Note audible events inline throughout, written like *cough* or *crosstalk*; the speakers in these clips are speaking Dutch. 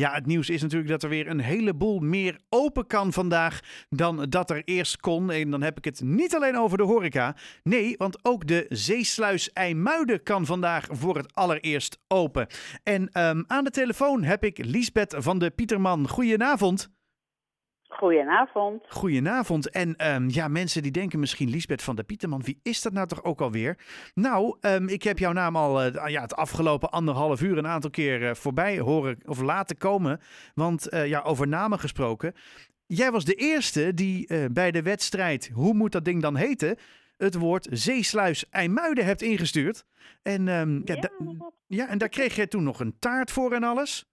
Ja, het nieuws is natuurlijk dat er weer een heleboel meer open kan vandaag dan dat er eerst kon. En dan heb ik het niet alleen over de horeca. Nee, want ook de zeesluis IJmuiden kan vandaag voor het allereerst open. En ehm, aan de telefoon heb ik Liesbeth van de Pieterman. Goedenavond. Goedenavond. Goedenavond. En ehm, ja, mensen die denken misschien Liesbeth van der Pieterman, wie is dat nou toch ook alweer? Nou, ehm, ik heb jouw naam al uh, ja, het afgelopen anderhalf uur een aantal keer uh, voorbij horen of laten komen. Want uh, ja, over namen gesproken. Jij was de eerste die bij de wedstrijd, hoe moet dat ding dan heten? Het woord Zeesluis IJmuiden hebt ingestuurd. En, um, ja, ja, ja, en daar kreeg jij toen nog een taart voor en alles.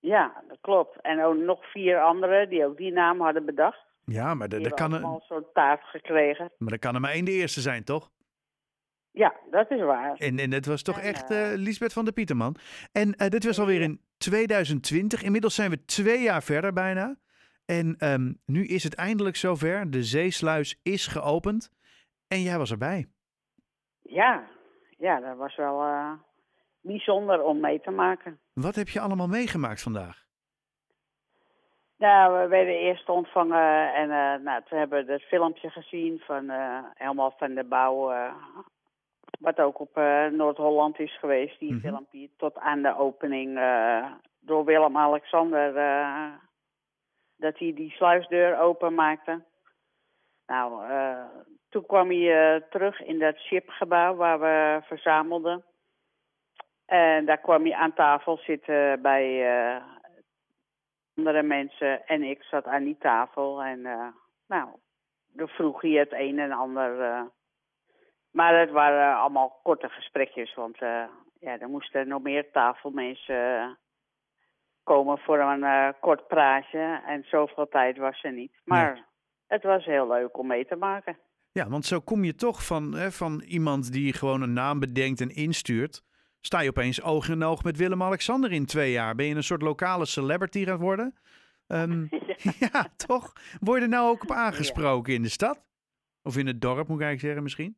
Ja, dat klopt. En ook nog vier anderen die ook die naam hadden bedacht. Ja, maar dat kan een... al zo'n taart gekregen. Maar er kan er maar één de eerste zijn, toch? Ja, dat is waar. En, en het was toch en, echt uh, Lisbeth van der Pieterman. En uh, dit was alweer in 2020. Inmiddels zijn we twee jaar verder bijna. En um, nu is het eindelijk zover. De zeesluis is geopend. En jij was erbij. Ja, ja dat was wel uh, bijzonder om mee te maken. Wat heb je allemaal meegemaakt vandaag? Nou, we werden eerst ontvangen en uh, nou, toen hebben we het filmpje gezien van uh, helemaal van de bouw, uh, wat ook op Noord-Holland is geweest, die mm -hmm. filmpje, tot aan de opening door Willem-Alexander, dat hij die sluisdeur openmaakte. Nou, toen kwam hij terug in dat shipgebouw waar we verzamelden. En daar kwam je aan tafel zitten bij uh, andere mensen en ik zat aan die tafel. En uh, nou, dan vroeg hij het een en ander. Uh, maar het waren allemaal korte gesprekjes, want ja, er moesten nog meer tafelmensen komen voor een kort praatje. En zoveel tijd was er niet. Maar nee. het was heel leuk om mee te maken. Ja, want zo kom je toch van, hè, van iemand die gewoon een naam bedenkt en instuurt sta je opeens oog in oog met Willem-Alexander in twee jaar. Ben je een soort lokale celebrity gaan worden? Um, ja. *laughs* *laughs* ja. toch? Word je er nou ook op aangesproken ja. in de stad? Of in het dorp, moet ik eigenlijk zeggen misschien?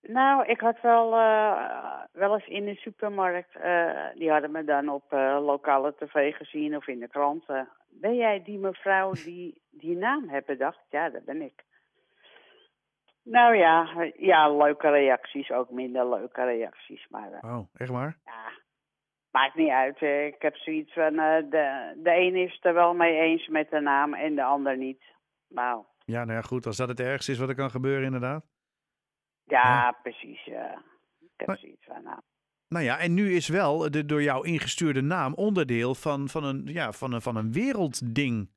Nou, ik had wel, uh, wel eens in de supermarkt, uh, die hadden me dan op uh, lokale tv gezien of in de kranten. Ben jij die mevrouw die die naam heeft bedacht? Ja, dat ben ik. Nou ja, ja, leuke reacties, ook minder leuke reacties. Maar, uh, oh, echt waar? Ja, maakt niet uit. Ik heb zoiets van, uh, de, de een is het er wel mee eens met de naam en de ander niet. Nou. Ja, nou ja, goed, als dat het ergste is wat er kan gebeuren inderdaad. Ja, precies. Uh, ik heb maar, zoiets van, nou. Nou ja, en nu is wel de door jou ingestuurde naam onderdeel van, van, een, ja, van, een, van een wereldding.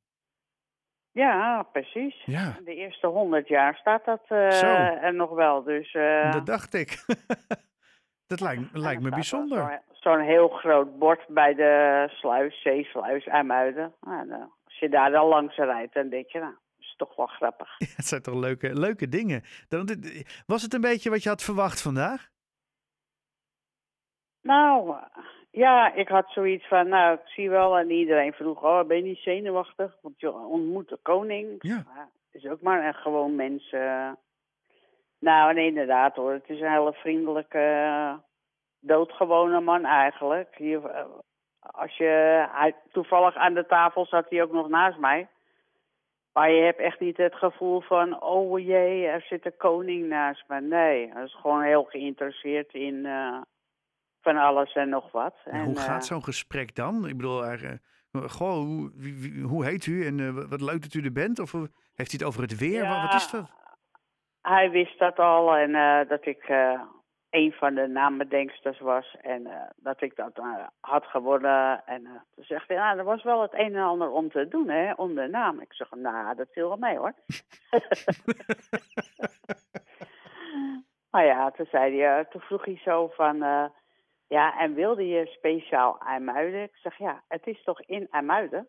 Ja, precies. Ja. De eerste honderd jaar staat dat uh, er nog wel. Dus, uh, dat dacht ik. *laughs* dat lijkt, lijkt me bijzonder. Zo'n zo heel groot bord bij de sluis, zeesluis IJmuiden. Nou, als je daar dan langs rijdt, dan denk je, nou, dat is toch wel grappig. *laughs* Ja, het zijn toch leuke, leuke dingen. Was het een beetje wat je had verwacht vandaag? Nou, ja, ik had zoiets van, nou, ik zie wel, en iedereen vroeg, oh, ben je niet zenuwachtig? Want je ontmoet de koning. Ja. is ook maar een gewoon mens. Uh... Nou, en inderdaad hoor, het is een hele vriendelijke, doodgewone man eigenlijk. Hier, uh, als je, hij, toevallig aan de tafel zat hij ook nog naast mij. Maar je hebt echt niet het gevoel van, oh jee, er zit een koning naast me. Nee, hij is gewoon heel geïnteresseerd in van alles en nog wat. En, hoe gaat zo'n gesprek dan? Ik bedoel, uh, goh, hoe, wie, hoe heet u en wat leuk dat u er bent? Of heeft hij het over het weer? Ja, wat is dat? Hij wist dat al en dat ik een van de naambedenksters was en dat ik dat had geworden. En toen zegt hij, nou, er was wel het een en ander om te doen, hè, om de naam. Ik zeg, nou, dat viel wel mee, hoor. *laughs* *laughs* maar ja, toen zei hij, toen vroeg hij zo van... Ja, en wilde je speciaal IJmuiden? Ik zeg, ja, het is toch in IJmuiden?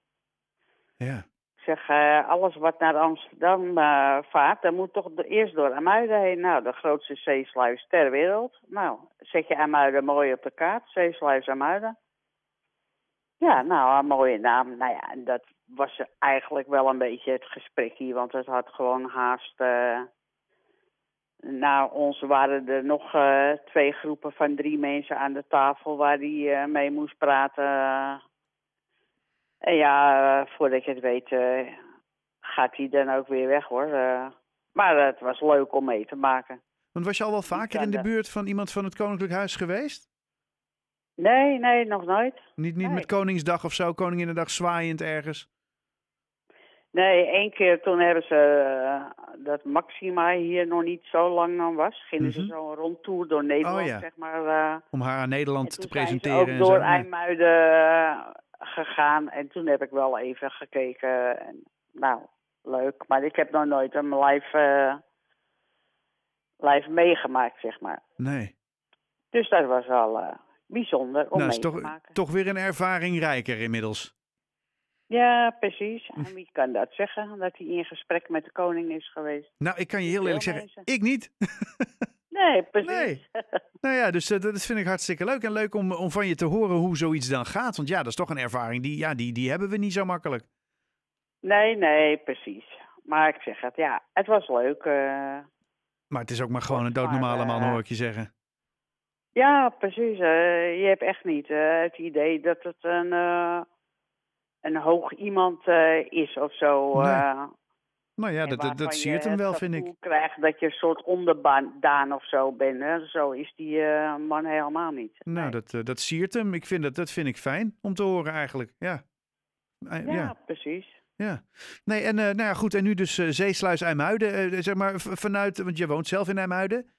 Ja. Ik zeg, uh, alles wat naar Amsterdam uh, vaart, dan moet toch eerst door IJmuiden heen. Nou, de grootste zeesluis ter wereld. Nou, zet je IJmuiden mooi op de kaart, zeesluis IJmuiden. Ja, nou, een mooie naam. Nou ja, en dat was eigenlijk wel een beetje het gesprek hier, want het had gewoon haast... Uh, nou, ons waren er nog uh, twee groepen van drie mensen aan de tafel waar hij uh, mee moest praten. En ja, eh, voordat je het weet, eh, gaat hij dan ook weer weg hoor. Eh, maar het was leuk om mee te maken. Want was je al wel vaker in de buurt van iemand van het Koninklijk Huis geweest? Nee, nee, nog nooit. Niet, niet Nee. met Koningsdag of zo, Koninginnedag zwaaiend ergens? Nee, één keer toen hebben ze eh, dat Maxima hier nog niet zo lang aan was. Gingen ze Mhm. zo een rondtour door Nederland, Oh, ja. zeg maar. eh, Om haar aan Nederland te zijn ze presenteren ook door. IJmuiden eh, gegaan. En toen heb ik wel even gekeken. En, nou, leuk. Maar ik heb nog nooit een live, live meegemaakt, zeg maar. Nee. Dus dat was wel bijzonder om Nou, mee is te toch, maken. toch weer een ervaring rijker inmiddels. Ja, precies. En wie kan dat zeggen? Dat hij in gesprek met de koning is geweest. Nou, ik kan je heel eerlijk zeggen, ik niet. *laughs* Nee, precies. Nou ja, dus eh, dat vind ik hartstikke leuk. En leuk om, om van je te horen hoe zoiets dan gaat. Want ja, dat is toch een ervaring die, ja, die, die hebben we niet zo makkelijk. Nee, nee, precies. Maar ik zeg het, ja, het was leuk. eh. Maar het is ook maar gewoon een doodnormale man, eh, hoor ik je zeggen. ja, precies. je hebt echt niet het idee dat het een, een hoog iemand eh, is of zo. Nee, eh, Nou ja, dat, dat, siert hem wel, vind ik. krijgt dat je een soort onderdaan of zo bent. Hè? Zo is die eh, man helemaal niet. Nou, Nee. dat, dat siert hem. Ik vind dat, dat vind ik fijn om te horen eigenlijk. Ja. Ja, ja. precies. Ja. Nee, en nou ja, goed. En nu dus Zeesluis IJmuiden. zeg maar vanuit, want je woont zelf in IJmuiden.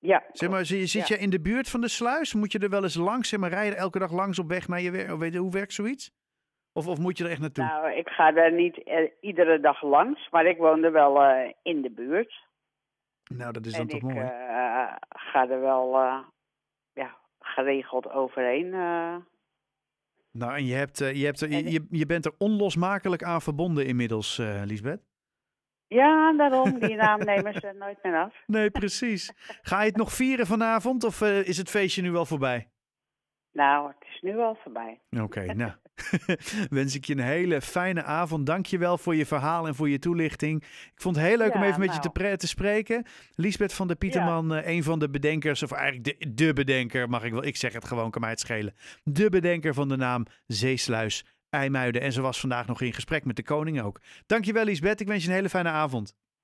Ja, Zeg maar, zit, zit Ja. je in de buurt van de sluis? Moet je er wel eens langs, zeg maar, rijden elke dag langs op weg naar je werk? Hoe werkt zoiets? Of, of moet je er echt naartoe? Nou, ik ga daar niet eh, iedere dag langs, maar ik woonde wel eh, in de buurt. Nou, dat is dan en toch ik mooi. eh, ga er wel ja, geregeld overheen. Nou, en je, hebt, je, hebt, er- je, je, bent er onlosmakelijk aan verbonden inmiddels, Lisbeth. Ja, daarom, die naam nemen ze nooit meer af. Nee, precies. Ga je het nog vieren vanavond of is het feestje nu al voorbij? Nou, het is nu al voorbij. Oké, *laughs* nou. *laughs* Wens ik je een hele fijne avond. Dank je wel voor je verhaal en voor je toelichting. Ik vond het heel leuk om even met je te, nou. te spreken. Lisbeth van der Pieterman, eh, een van de bedenkers, of eigenlijk de, de bedenker, mag ik wel. Ik zeg het gewoon, kan mij het schelen. De bedenker van de naam Zeesluis IJmuiden. En ze was vandaag nog in gesprek met de koning ook. Dankjewel Lisbeth, ik wens je een hele fijne avond.